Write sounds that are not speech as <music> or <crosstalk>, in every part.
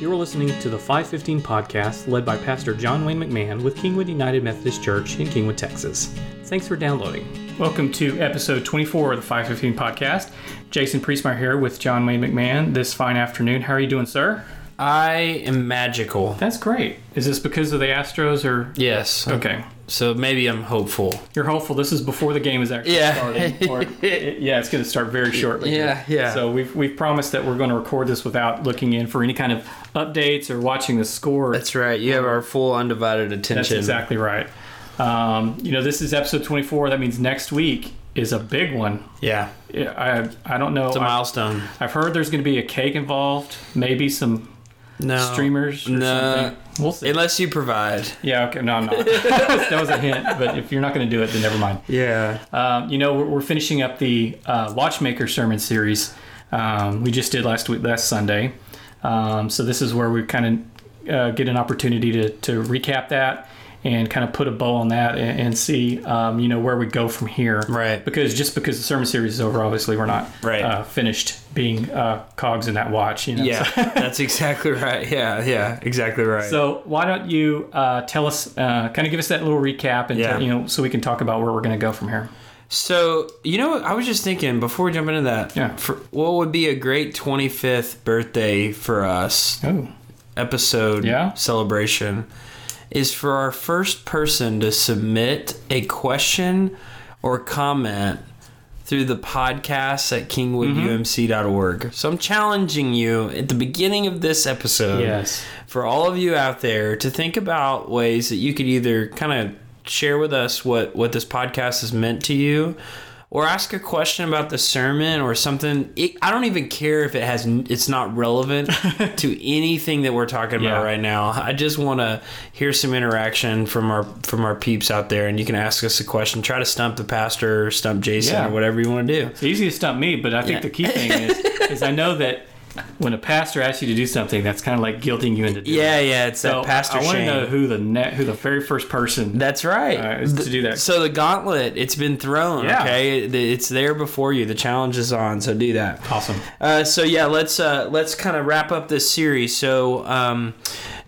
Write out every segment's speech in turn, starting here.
You're listening to the 515 podcast led by Pastor John Wayne McMahon with Kingwood United Methodist Church in Kingwood, Texas. Thanks for downloading. Welcome to episode 24 of the 515 podcast. Jason Priestmeyer here with John Wayne McMahon this fine afternoon. How are you doing, sir? I am magical. That's great. Is this because of the Astros or? Yes. Okay. So maybe I'm hopeful. You're hopeful this is before the game is actually Yeah. starting. Or, <laughs> yeah, it's going to start very shortly. Yeah, yeah. So we've, we've promised that we're going to record this without looking in for any kind of updates or watching the score. That's right. You have our full undivided attention. That's exactly right. Um, you know, this is episode 24. That means next week is a big one. Yeah. I I don't know. It's a milestone. I've heard there's going to be a cake involved, maybe some No. streamers or No. something. We'll see. Unless you provide. yeah, okay, no, I'm not. <laughs> <laughs> that was a hint, but if you're not going to do it, then never mind. Yeah. Um, you know, we're, we're finishing up the uh, Watchmaker sermon series um, we just did last week, last Sunday. Um, so this is where we kind of uh, get an opportunity to, to recap that and kind of put a bow on that and, and see, um, you know, where we go from here. Right. Because just because the sermon series is over, obviously we're not Right. uh, finished being uh, cogs in that watch. You know. Yeah. So- <laughs> That's exactly right. Yeah. Yeah. Exactly right. So why don't you uh, tell us, uh, kind of give us that little recap, and Yeah. tell- you know, so we can talk about where we're going to go from here. So, you know, what? I was just thinking before we jump into that. Yeah. For what would be a great 25th birthday for us? Oh, episode Yeah? celebration is for our first person to submit a question or comment through the podcast at kingwoodumc.org. Mm-hmm. So I'm challenging you at the beginning of this episode yes. for all of you out there to think about ways that you could either kind of share with us what what this podcast has meant to you or ask a question about the sermon or something it, i don't even care if it has it's not relevant <laughs> to anything that we're talking about Yeah. right now i just want to hear some interaction from our from our peeps out there and you can ask us a question try to stump the pastor or stump jason Yeah. or whatever you want to do It's easy to stump me, but I think Yeah. the key thing is, <laughs> is I know that when a pastor asks you to do something, that's kind of like guilting you into doing yeah it. yeah it's So that pastor I want to know who the net, who the very first person. That's right. Uh, is to do that. So the gauntlet, it's been thrown. Yeah. Okay, it's there before you. The challenge is on. So do that. awesome. Uh, so yeah, let's uh, let's kind of wrap up this series. So um,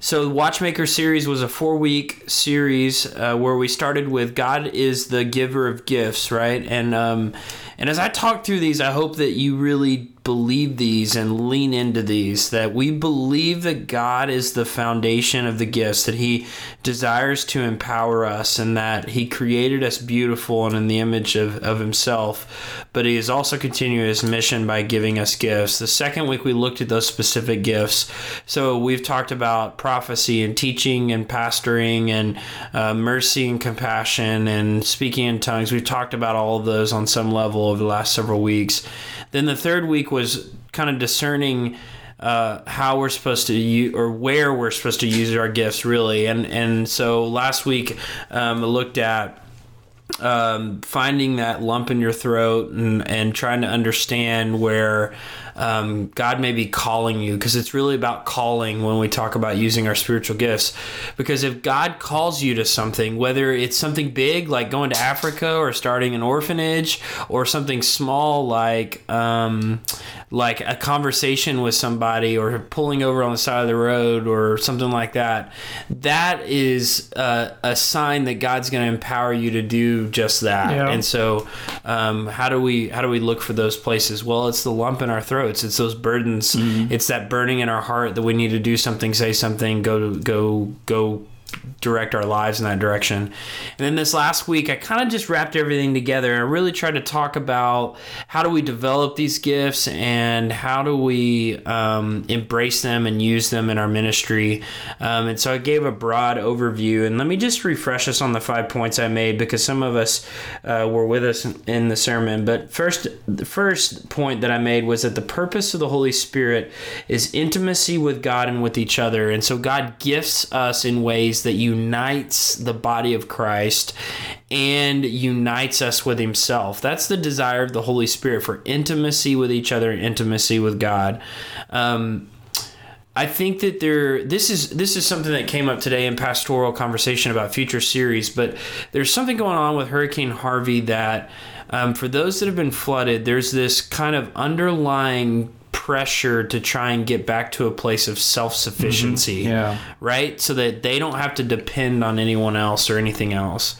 so Watchmaker series was a four week series uh, where we started with God is the giver of gifts, right? And um, and as I talk through these, I hope that you really believe these and lean into these. That we believe that God is the foundation of the gifts, that He desires to empower us, and that He created us beautiful and in the image of, of Himself. But He is also continuing His mission by giving us gifts. The second week, we looked at those specific gifts. So we've talked about prophecy and teaching and pastoring and uh, mercy and compassion and speaking in tongues. We've talked about all of those on some level over the last several weeks. Then the third week was kind of discerning uh, how we're supposed to use or where we're supposed to use our gifts really. And and so last week um, looked at um, finding that lump in your throat and, and trying to understand where um, God may be calling you because it's really about calling when we talk about using our spiritual gifts. Because if God calls you to something, whether it's something big like going to Africa or starting an orphanage, or something small like um, like a conversation with somebody or pulling over on the side of the road or something like that, that is a, a sign that God's going to empower you to do just that. Yeah. And so, um, how do we how do we look for those places? Well, it's the lump in our throats. It's those burdens. It's that burning in our heart that we need to do something, say something, go to, go go direct our lives in that direction. And then this last week, I kind of just wrapped everything together and I really tried to talk about how do we develop these gifts and how do we um, embrace them and use them in our ministry. Um, and so I gave a broad overview. And let me just refresh us on the five points I made because some of us uh, were with us in the sermon. But first, the first point that I made was that the purpose of the Holy Spirit is intimacy with God and with each other. And so God gifts us in ways that unites the body of Christ and unites us with himself. That's the desire of the Holy Spirit for intimacy with each other and intimacy with God. Um, I think that there this is this is something that came up today in pastoral conversation about future series, but there's something going on with Hurricane Harvey that um, for those that have been flooded, there's this kind of underlying pressure to try and get back to a place of self sufficiency. Yeah. Right? So that they don't have to depend on anyone else or anything else.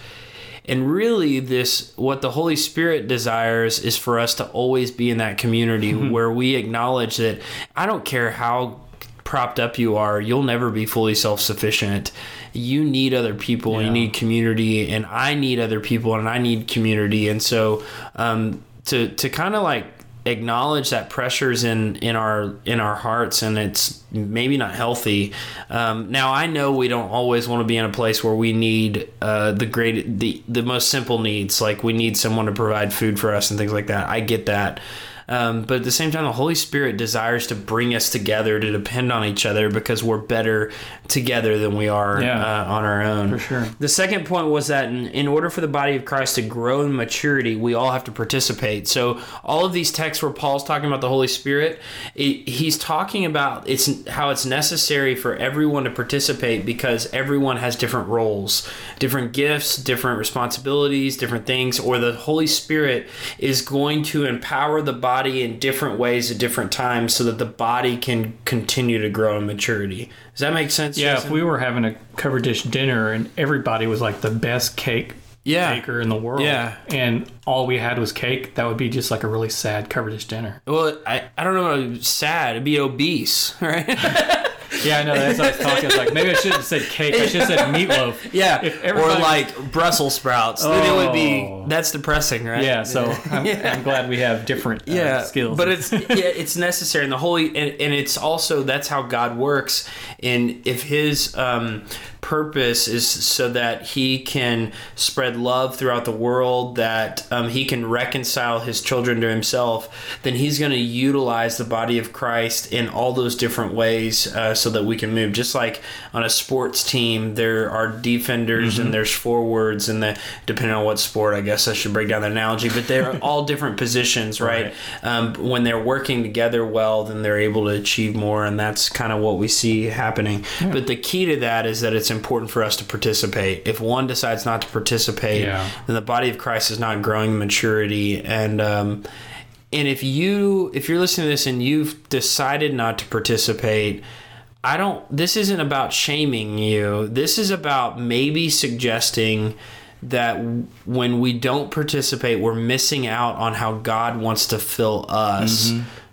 And really, this what the Holy Spirit desires is for us to always be in that community where we acknowledge that I don't care how propped up you are, you'll never be fully self sufficient. You need other people, you need community, and I need other people, and I need community. And so, um, to to kind of like acknowledge that pressures in in our in our hearts and it's maybe not healthy. Um, now i know we don't always want to be in a place where we need uh, the great the the most simple needs like we need someone to provide food for us and things like that. I get that um, but at the same time, the Holy Spirit desires to bring us together to depend on each other because we're better together than we are Yeah. uh, on our own. For sure. The second point was that in, in order for the body of Christ to grow in maturity, we all have to participate. So all of these texts where Paul's talking about the Holy Spirit, it, he's talking about it's how it's necessary for everyone to participate because everyone has different roles, different gifts, different responsibilities, different things, or the Holy Spirit is going to empower the body in different ways at different times so that the body can continue to grow in maturity. Does that make sense? Yeah, Jason? if we were having a cover dish dinner and everybody was like the best cake Yeah. baker in the world, Yeah. and all we had was cake, that would be just like a really sad cover dish dinner. Well, I, I don't know. Sad. It'd be obese, <laughs> right? <laughs> <laughs> Yeah, I know. That's what I was talking. I was like, maybe I shouldn't have said cake. I should have said <laughs> meatloaf. yeah. If or like Brussels sprouts. Then it would be. Oh. That's depressing, right? Yeah, so <laughs> I'm, I'm glad we have different uh, yeah skills. but it's yeah it's necessary and the holy and, and it's also that's how god works and if his um purpose is so that he can spread love throughout the world that um, he can reconcile his children to himself then he's going to utilize the body of christ in all those different ways uh, so that we can move. Just like on a sports team there are defenders and there's forwards and the depending on what sport i guess i should break down the analogy but they're <laughs> all different positions right, Right. Um, when they're working together well then they're able to achieve more and that's kind of what we see happening. But the key to that is that it's important for us to participate if one decides not to participate Yeah. then the body of christ is not growing in maturity and um, and if you if you're listening to this and you've decided not to participate I don't this isn't about shaming you. This is about maybe suggesting that when we don't participate, we're missing out on how God wants to fill us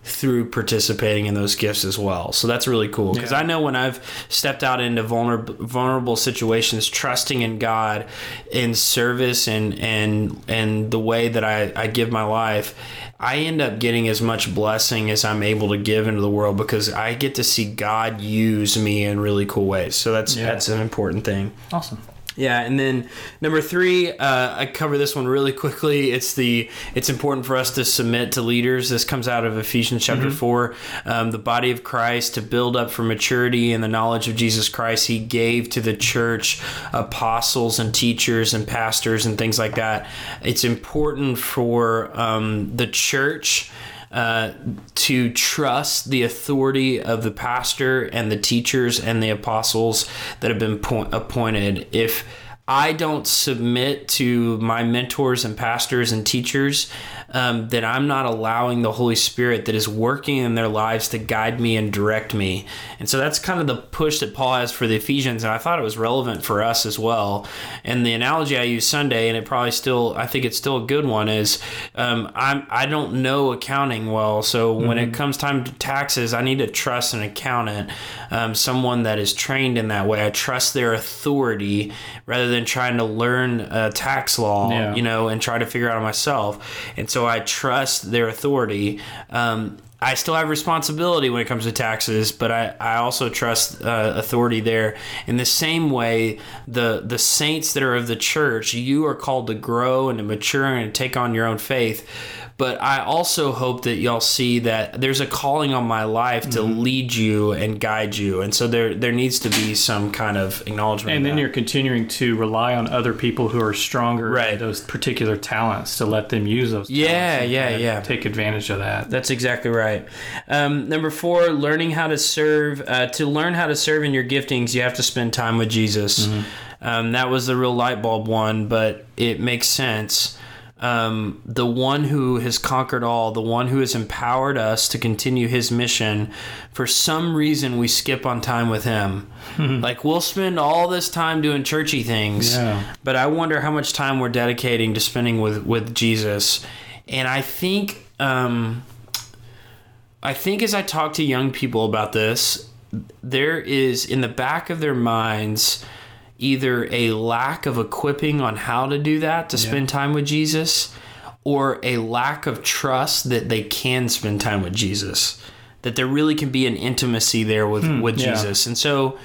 through participating in those gifts as well. So that's really cool because I know when I've stepped out into vulnerable vulnerable situations, trusting in God in service and and and the way that I, I give my life, I end up getting as much blessing as I'm able to give into the world because I get to see God use me in really cool ways. So that's Yeah. that's an important thing. awesome. Yeah, and then number three, uh, I cover this one really quickly. It's the it's important for us to submit to leaders. This comes out of Ephesians chapter four. Um, the body of Christ to build up for maturity in the knowledge of Jesus Christ. He gave to the church apostles and teachers and pastors and things like that. It's important for um, the church uh, to trust the authority of the pastor and the teachers and the apostles that have been po- appointed. If I don't submit to my mentors and pastors and teachers, um, then I'm not allowing the Holy Spirit that is working in their lives to guide me and direct me. And so that's kind of the push that Paul has for the Ephesians. And I thought it was relevant for us as well. And the analogy I used Sunday, and it probably still, I think it's still a good one, is um, I'm, I don't know accounting well. So when it comes time to taxes, I need to trust an accountant, um, someone that is trained in that way. I trust their authority rather than trying to learn uh, tax law, Yeah. you know, and try to figure it out myself. And so I trust their authority. Um, I still have responsibility when it comes to taxes, but I, I also trust uh, authority there. In the same way, the the saints that are of the church, you are called to grow and to mature and to take on your own faith. But I also hope that y'all see that there's a calling on my life to Mm-hmm. lead you and guide you, and so there there needs to be some kind of acknowledgement. And then you're continuing to rely on other people who are stronger Right. in those particular talents to let them use those. Yeah, yeah, yeah. Take advantage of that. That's exactly right. Um, number four, learning how to serve. Uh, to learn how to serve in your giftings, you have to spend time with Jesus. Um, that was the real light bulb one, but it makes sense. Um, the one who has conquered all, the one who has empowered us to continue his mission, for some reason we skip on time with him. <laughs> like we'll spend all this time doing churchy things, Yeah. but I wonder how much time we're dedicating to spending with with Jesus. And I think um, I think as I talk to young people about this, there is in the back of their minds either a lack of equipping on how to do that to spend time with Jesus or a lack of trust that they can spend time with Jesus. That there really can be an intimacy there with, hmm, with yeah. Jesus. And so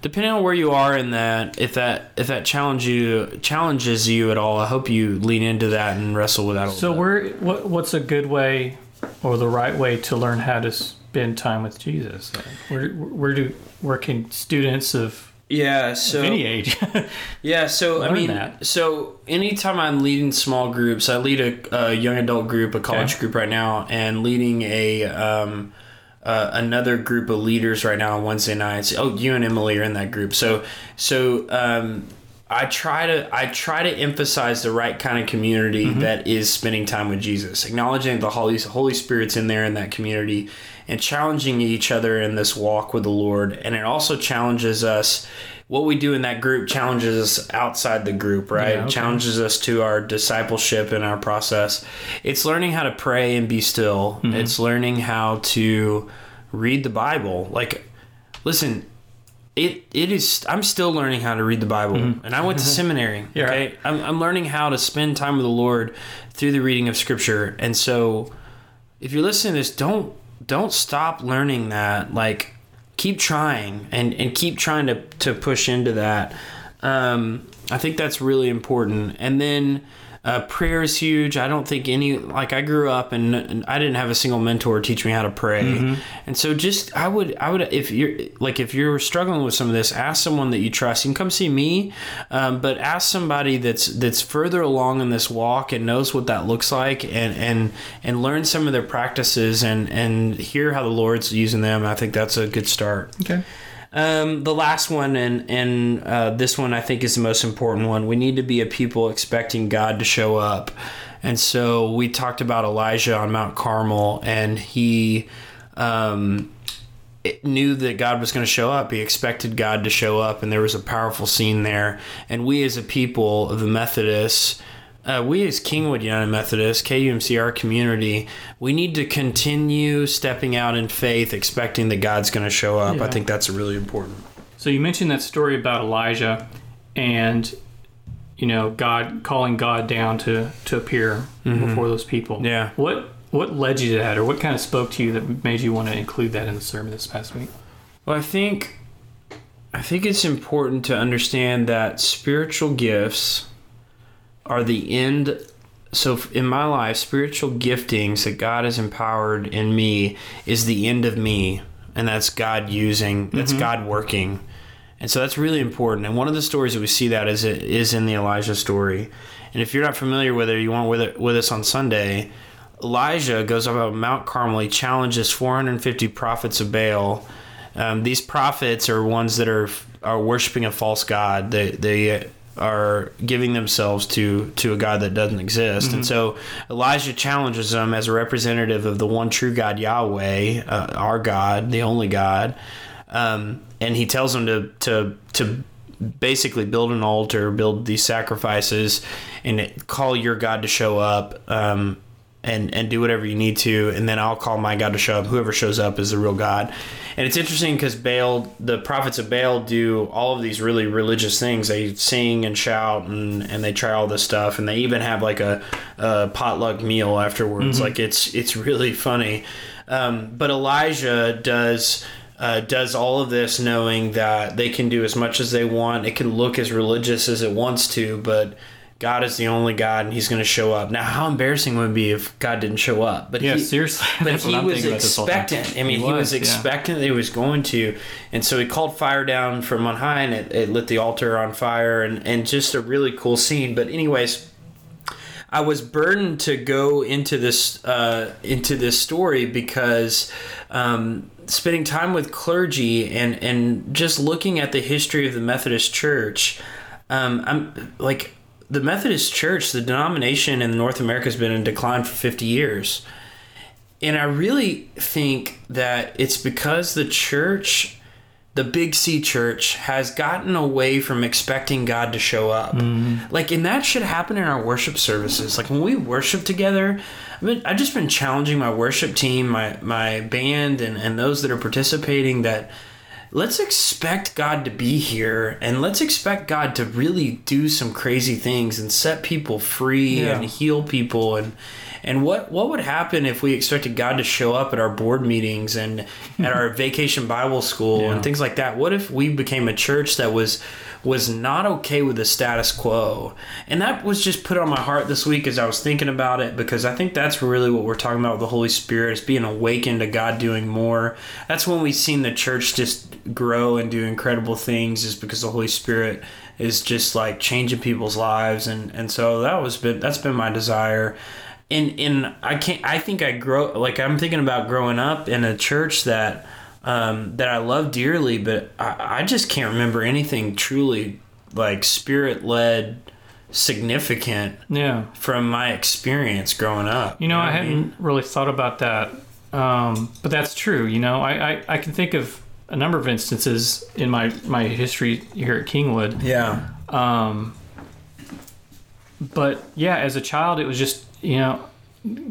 depending on where you are in that, if that if that challenge you challenges you at all, I hope you lean into that and wrestle with that a So where what what's a good way or the right way to learn how to spend time with Jesus? Where where do where can students of Yeah, so any age? <laughs> Yeah, so I mean, that. so anytime I'm leading small groups, I lead a, a young adult group, a college Okay. group right now, and leading a um, uh, another group of leaders right now on Wednesday nights. Oh, you and Emily are in that group. So so um, I try to I try to emphasize the right kind of community Mm-hmm. that is spending time with Jesus, acknowledging the Holy Holy Spirit's in there in that community, and challenging each other in this walk with the Lord. And it also challenges us. What we do in that group challenges us outside the group, right? Yeah, okay. Challenges us to our discipleship and our process. It's learning how to pray and be still. Mm-hmm. It's learning how to read the Bible. Like, listen, it it is. I'm still learning how to read the Bible, and I went to <laughs> seminary. Yeah. Okay, I'm I'm learning how to spend time with the Lord through the reading of Scripture, and so if you're listening to this, don't don't stop learning that. Like, keep trying and and keep trying to to push into that. Um, I think that's really important, and then. Uh, prayer is huge. I don't think any like I grew up and, and I didn't have a single mentor teach me how to pray, and so just I would I would if you're like if you're struggling with some of this, ask someone that you trust. You can come see me, um, but ask somebody that's that's further along in this walk and knows what that looks like, and and and learn some of their practices and and hear how the Lord's using them. I think that's a good start. okay. Um, the last one, and and uh, this one I think is the most important one. We need to be a people expecting God to show up, and so we talked about Elijah on Mount Carmel, and he um, it- knew that God was going to show up. He expected God to show up, and there was a powerful scene there. And we, as a people of the Methodists, uh, we as Kingwood United Methodist, KUMC, our community, we need to continue stepping out in faith, expecting that God's going to show up. I think that's really important. So you mentioned that story about Elijah and you know God calling God down to to appear before those people. Mm-hmm. Yeah. What what led you to that or what kind of spoke to you that made you want to include that in the sermon this past week? Well, I think I think it's important to understand that spiritual gifts are the end. So, in my life, spiritual giftings that God has empowered in me is the end of me, and that's God using, that's God working, and so that's really important. And one of the stories that we see that is is in the Elijah story. And if you're not familiar with it, you want with it with us on Sunday. Elijah goes up on Mount Carmel. He challenges 450 prophets of Baal. Um, these prophets are ones that are are worshiping a false god. They they are giving themselves to to a god that doesn't exist. And so Elijah challenges them as a representative of the one true God Yahweh, uh, our God, the only God. Um, and he tells them to to to basically build an altar, build these sacrifices, and call your God to show up. Um, and, and do whatever you need to, and then I'll call my God to show up. Whoever shows up is the real God. And it's interesting because Baal, the prophets of Baal, do all of these really religious things. They sing and shout, and, and they try all this stuff, and they even have like a, a potluck meal afterwards. Like it's it's really funny. Um, but Elijah does uh, does all of this knowing that they can do as much as they want. It can look as religious as it wants to, but God is the only God, and He's going to show up. Now, how embarrassing would it be if God didn't show up? But Yeah, <laughs> he, seriously. But he was thinking about this whole time. expectant. I mean, He he, was, was, yeah. expectant that he was going to, and so he called fire down from on high, and it, it lit the altar on fire, and and just a really cool scene. But anyways. I was burdened to go into this uh, into this story because um, spending time with clergy and and just looking at the history of the Methodist Church, um, I'm like the Methodist Church, the denomination in North America has been in decline for 50 years. And I really think that it's because the church, the Big C church, has gotten away from expecting God to show up. Mm-hmm. Like, and that should happen in our worship services. Like, when we worship together, I mean, I've just been challenging my worship team, my, my band, and, and those that are participating that let's expect God to be here and let's expect God to really do some crazy things and set people free Yeah. and heal people and and what what would happen if we expected God to show up at our board meetings and at our <laughs> vacation Bible school Yeah. and things like that? What if we became a church that was was not okay with the status quo? And that was just put on my heart this week as I was thinking about it because I think that's really what we're talking about with the Holy Spirit is being awakened to God doing more. That's when we've seen the church just grow and do incredible things is because the Holy Spirit is just like changing people's lives and and so that was been that's been my desire and and I can't I think I grow like I'm thinking about growing up in a church that um, that I love dearly but I, I just can't remember anything truly like spirit led significant Yeah. from my experience growing up You know, I hadn't mean? really thought about that, um, but that's true. You know, I, I, I can think of a number of instances in my, my history here at Kingwood. yeah Um, but yeah, as a child, it was just, you know,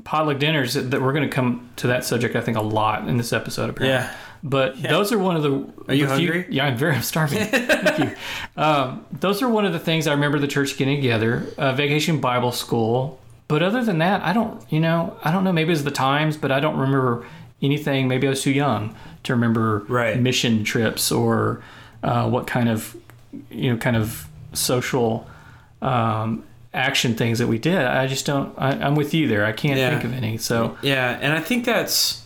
potluck dinners that we're going to come to that subject, I think, a lot in this episode, apparently. yeah But those are one of the. Are you few- hungry? yeah, I'm very I'm starving. <laughs> Thank you. Um, those are one of the things I remember the church getting together. Uh, Vacation Bible School. But other than that, I don't. You know, I don't know. Maybe it's the times, but I don't remember anything. Maybe I was too young to remember Right. mission trips or uh, what kind of, you know, kind of social um, action things that we did. I just don't. I, I'm with you there. I can't Yeah. think of any. So yeah and I think that's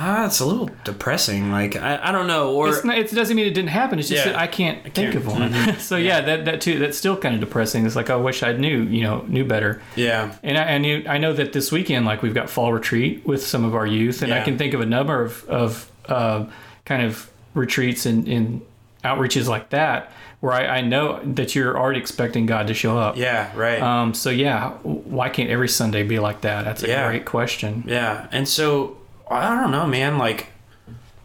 ah it's a little depressing like I, I don't know or it's not, it doesn't mean it didn't happen. It's just Yeah. that I can't think can't- of one. <laughs> so yeah, that that too. That's still kind of depressing. It's like I wish I knew, you know, knew better. yeah And I, I I know that this weekend, like we've got fall retreat with some of our youth, and I can think of a number of of uh, kind of retreats and, and outreaches like that where I, I know that you're already expecting God to show up. yeah right Um, so yeah, why can't every Sunday be like that? That's a Yeah. great question. Yeah, and so I don't know, man. Like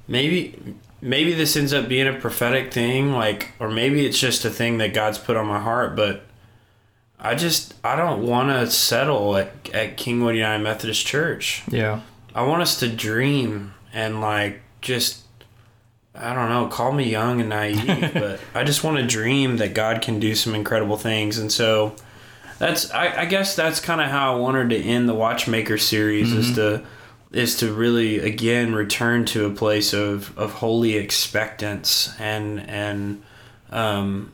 maybe maybe this ends up being a prophetic thing, like, or maybe it's just a thing that God's put on my heart. But I just I don't want to settle at at Kingwood United Methodist Church. Yeah. I want us to dream and like just. I don't know, call me young and naive, <laughs> but I just want to dream that God can do some incredible things. And so that's I, I guess that's kind of how I wanted to end the Watchmaker series is mm-hmm. to is to really again return to a place of, of holy expectance and and um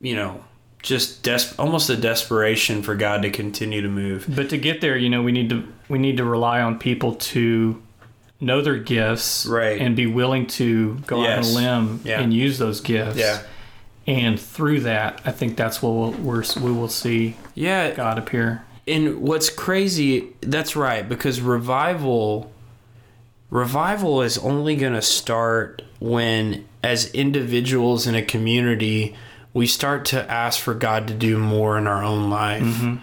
you know just des- almost a desperation for God to continue to move. But to get there, you know, we need to we need to rely on people to know their gifts Right. and be willing to go out on a limb Yeah. and use those gifts. Yeah. And through that, I think that's what we'll, we're, we will see Yeah, God appear. And what's crazy that's right because revival revival is only going to start when as individuals in a community we start to ask for god to do more in our own life. Mm-hmm.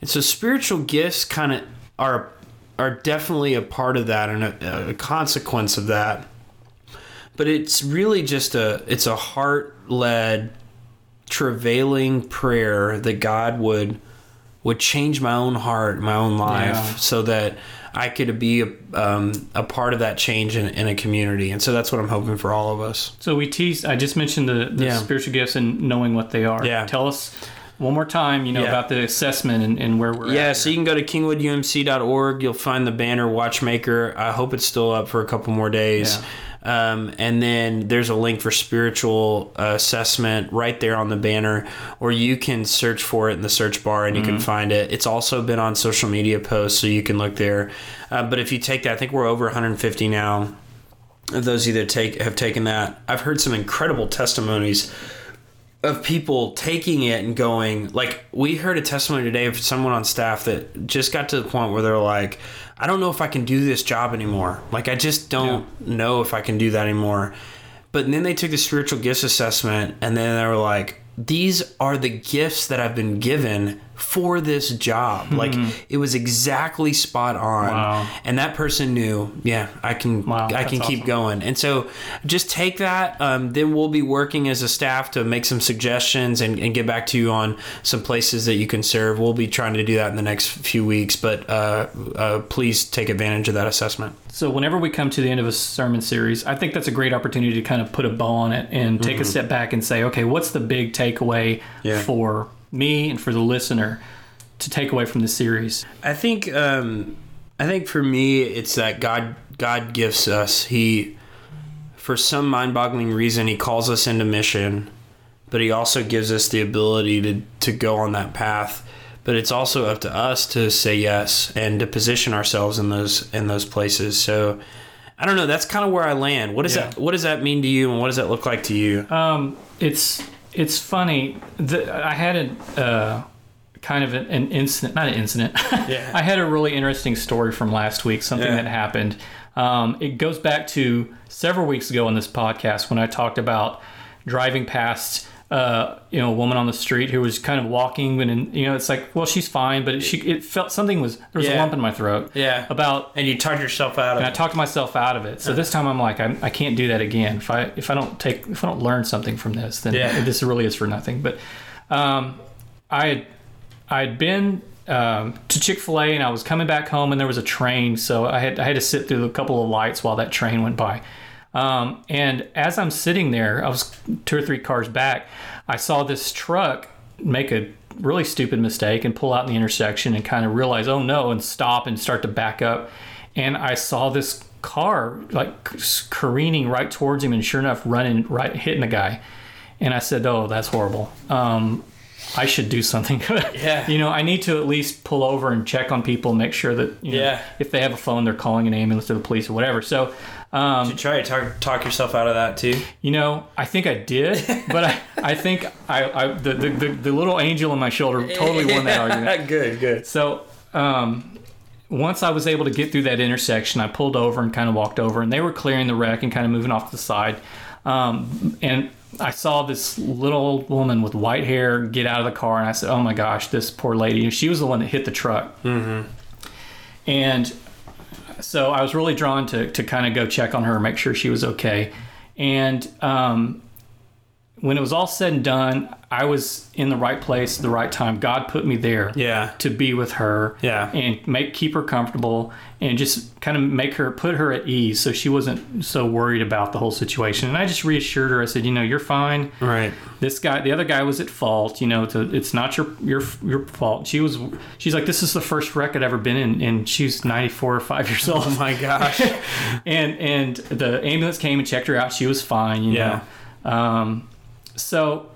And so spiritual gifts kind of are are definitely a part of that and a, a consequence of that. But it's really just a it's a heart led travailing prayer that god would would change my own heart, my own life, Yeah. so that I could be a, um, a part of that change in, in a community. And so that's what I'm hoping for all of us. So we teased, I just mentioned the, the Yeah. spiritual gifts and knowing what they are. Yeah. Tell us one more time, you know, Yeah. about the assessment and, and where we're at. Yeah, so you can go to kingwoodumc.org. You'll find the banner Watchmaker. I hope it's still up for a couple more days. Um, and then there's a link for spiritual assessment right there on the banner, or you can search for it in the search bar and you can find it. It's also been on social media posts, so you can look there. Uh, but if you take that, I think we're over 150 now. Of those either take have taken that, I've heard some incredible testimonies of people taking it and going like we heard a testimony today of someone on staff that just got to the point where they're like i don't know if i can do this job anymore. Like i just don't know if i can do that anymore. But then they took the spiritual gifts assessment and then they were like these are the gifts that I've been given for this job. Like it was exactly spot on. Mm-hmm. Wow. And that person knew, yeah, I can Wow, I can keep awesome. going. And so just take that. Um, then we'll be working as a staff to make some suggestions and, and get back to you on some places that you can serve. We'll be trying to do that in the next few weeks, but uh, uh, please take advantage of that assessment. So whenever we come to the end of a sermon series, I think that's a great opportunity to kind of put a bow on it and take a step back and say, okay, what's the big takeaway Yeah. for me and for the listener to take away from this series? I think um, I think for me it's that God God gifts us. He for some mind-boggling reason he calls us into mission, but he also gives us the ability to to go on that path. But it's also up to us to say yes and to position ourselves in those in those places. So I don't know. That's kind of where I land. What does Yeah. that What does that mean to you, and what does that look like to you? Um, it's it's funny. The, I had a uh, kind of an, an incident, not an incident. <laughs> Yeah. I had a really interesting story from last week. Something Yeah. that happened. Um, it goes back to several weeks ago in this podcast when I talked about driving past. Uh, you know, a woman on the street who was kind of walking, and, you know, it's like, well, she's fine, but it, she, it felt something was there was a lump in my throat. Yeah. About and you talk yourself out of and I talked myself out of it. So this time I'm like, I, I can't do that again. If I if I don't take if I don't learn something from this, then Yeah. this really is for nothing. But um, I had I'd been um, to Chick Fil A and I was coming back home and there was a train, so I had I had to sit through a couple of lights while that train went by. Um, and as I'm sitting there, I was two or three cars back. I saw this truck make a really stupid mistake and pull out in the intersection and kind of realize, oh no, and stop and start to back up. And I saw this car like careening right towards him, and sure enough, running right, hitting the guy. And I said, oh, that's horrible. Um, I should do something. <laughs> Yeah. you know, I need to at least pull over and check on people, make sure that you know, Yeah. if they have a phone, they're calling an ambulance or the police or whatever. So, um, You try to talk, talk yourself out of that too. you know, I think I did, but I, <laughs> I think I, I the, the, the, the little angel on my shoulder totally won that argument. <laughs> good, good. So, um, once I was able to get through that intersection, I pulled over and kind of walked over, and they were clearing the wreck and kind of moving off to the side. Um, and I saw this little old woman with white hair get out of the car, and I said, "Oh my gosh, this poor lady!" And she was the one that hit the truck. Mm-hmm. And so I was really drawn to to kind of go check on her, make sure she was okay. And um, when it was all said and done, I was in the right place at the right time. God put me there Yeah. to be with her Yeah. and make keep her comfortable and just kind of make her put her at ease so she wasn't so worried about the whole situation and i just reassured her i said you know you're fine Right. this guy the other guy was at fault you know to, it's not your your your fault she was she's like this is the first wreck i'd ever been in and she's 94 or 5 years old Oh my gosh. <laughs> and and the ambulance came and checked her out she was fine you Yeah. know um, so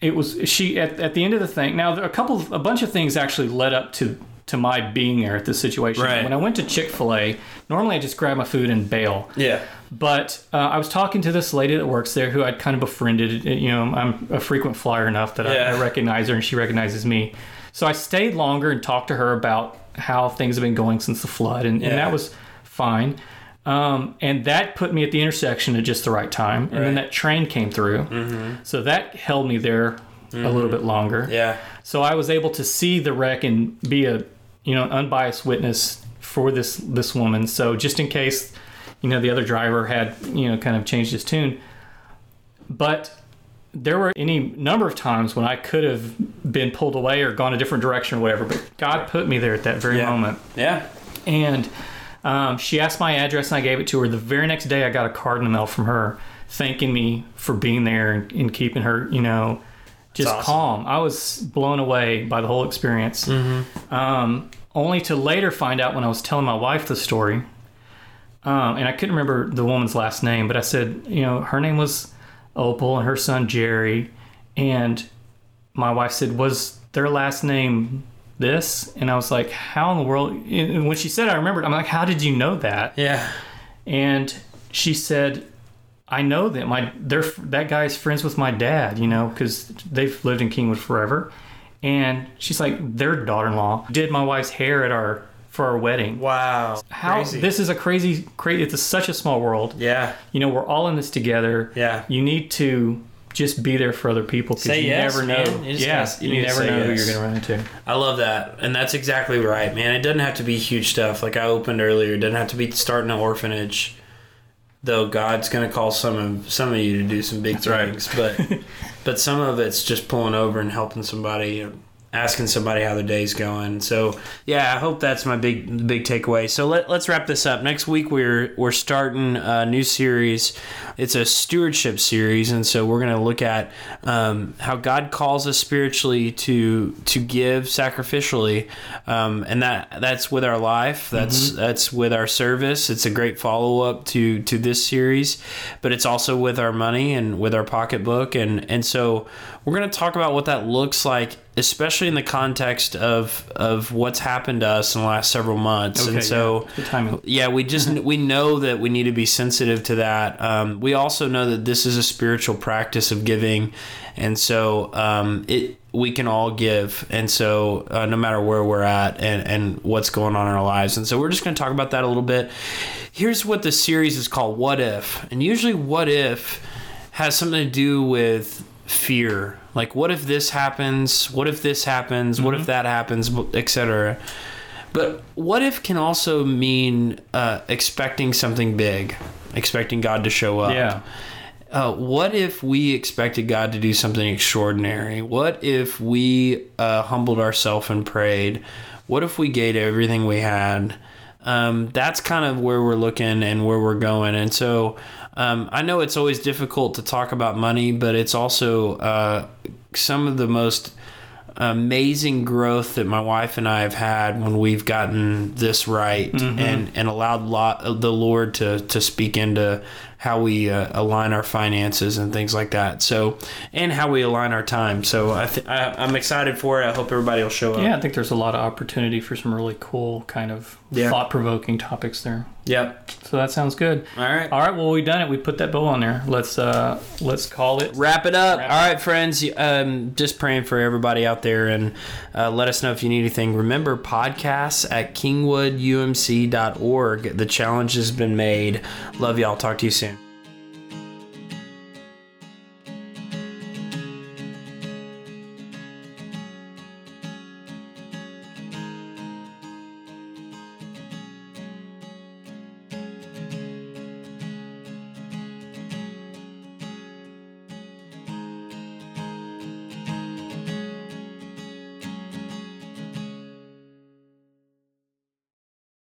it was she at, at the end of the thing now a couple of, a bunch of things actually led up to to my being there at this situation Right. when i went to chick-fil-a normally i just grab my food and bail yeah. but uh, I was talking to this lady that works there who I'd kind of befriended. You know, I'm a frequent flyer enough that I, Yeah. I recognize her and she recognizes me. So I stayed longer and talked to her about how things have been going since the flood, and, and that was fine. Um, and that put me at the intersection at just the right time. And then Right. Mm-hmm. that train came through. So that held me there a little bit longer. Yeah. So I was able to see the wreck and be a you know an unbiased witness for this this woman. So just in case you know the other driver had you know kind of changed his tune, but there were any number of times when I could have been pulled away or gone a different direction or whatever. But God put me there at that very Yeah. moment, Yeah. and um, she asked my address and I gave it to her. The very next day, I got a card in the mail from her thanking me for being there and, and keeping her, you know, just awesome. calm. I was blown away by the whole experience. Um, only to later find out when I was telling my wife the story, um, and I couldn't remember the woman's last name, but I said, you know, her name was Opal and her son Jerry, and my wife said, was their last name this? And I was like, how in the world? And when she said, I remembered. I'm like, how did you know that? Yeah. And she said, I know that My they're that guy's friends with my dad, you know, because they've lived in Kingwood forever. And she's like, their daughter-in-law did my wife's hair at our for our wedding. Wow. How Crazy. this is a crazy, crazy. It's a, such a small world. Yeah. You know, we're all in this together. Yeah. You need to just be there for other people because you yes, never know. man. You just yeah, gotta- you you, never say know who you're gonna run into. I love that, and that's exactly right, man. It doesn't have to be huge stuff like I opened earlier. It doesn't have to be starting an orphanage, though. God's gonna call some of some of you to do some big That's right. things, but <laughs> but some of it's just pulling over and helping somebody, or asking somebody how their day's going. So yeah, I hope that's my big big takeaway. So let, let's wrap this up. Next week we're we're starting a new series. It's a stewardship series, and so we're going to look at um, how God calls us spiritually to to give sacrificially, um, and that that's with our life. That's that's with our service. It's a great follow up to to this series, but it's also with our money and with our pocketbook, and and so we're going to talk about what that looks like, especially in the context of of what's happened to us in the last several months, Okay, and so. yeah. Yeah, we just we know that we need to be sensitive to that. Um, we also know that this is a spiritual practice of giving, and so um, it we can all give, and so uh, no matter where we're at and and what's going on in our lives, and so we're just going to talk about that a little bit. Here's what the series is called: What If, and usually What If has something to do with fear. Like, what if this happens? What if this happens? What if that happens? Etc. But what if can also mean uh, expecting something big, expecting God to show up. Yeah. Uh, what if we expected God to do something extraordinary? What if we uh, humbled ourselves and prayed? What if we gave everything we had? Um, that's kind of where we're looking and where we're going. And so um, I know it's always difficult to talk about money, but it's also uh, some of the most amazing growth that my wife and I have had when we've gotten this right and and allowed lot, the Lord to to speak into how we uh, align our finances and things like that. So and how we align our time. So I, th- I I'm excited for it. I hope everybody will show up. Yeah, I think there's a lot of opportunity for some really cool kind of Yeah. thought-provoking topics there. Yep. So that sounds good. All right. All right, well we done it. We put that bow on there. Let's uh let's call it. wrap it up. Wrap All right, friends. Um, just praying for everybody out there, and uh, let us know if you need anything. Remember, podcasts at kingwoodumc.org. The challenge has been made. Love y'all. Talk to you soon.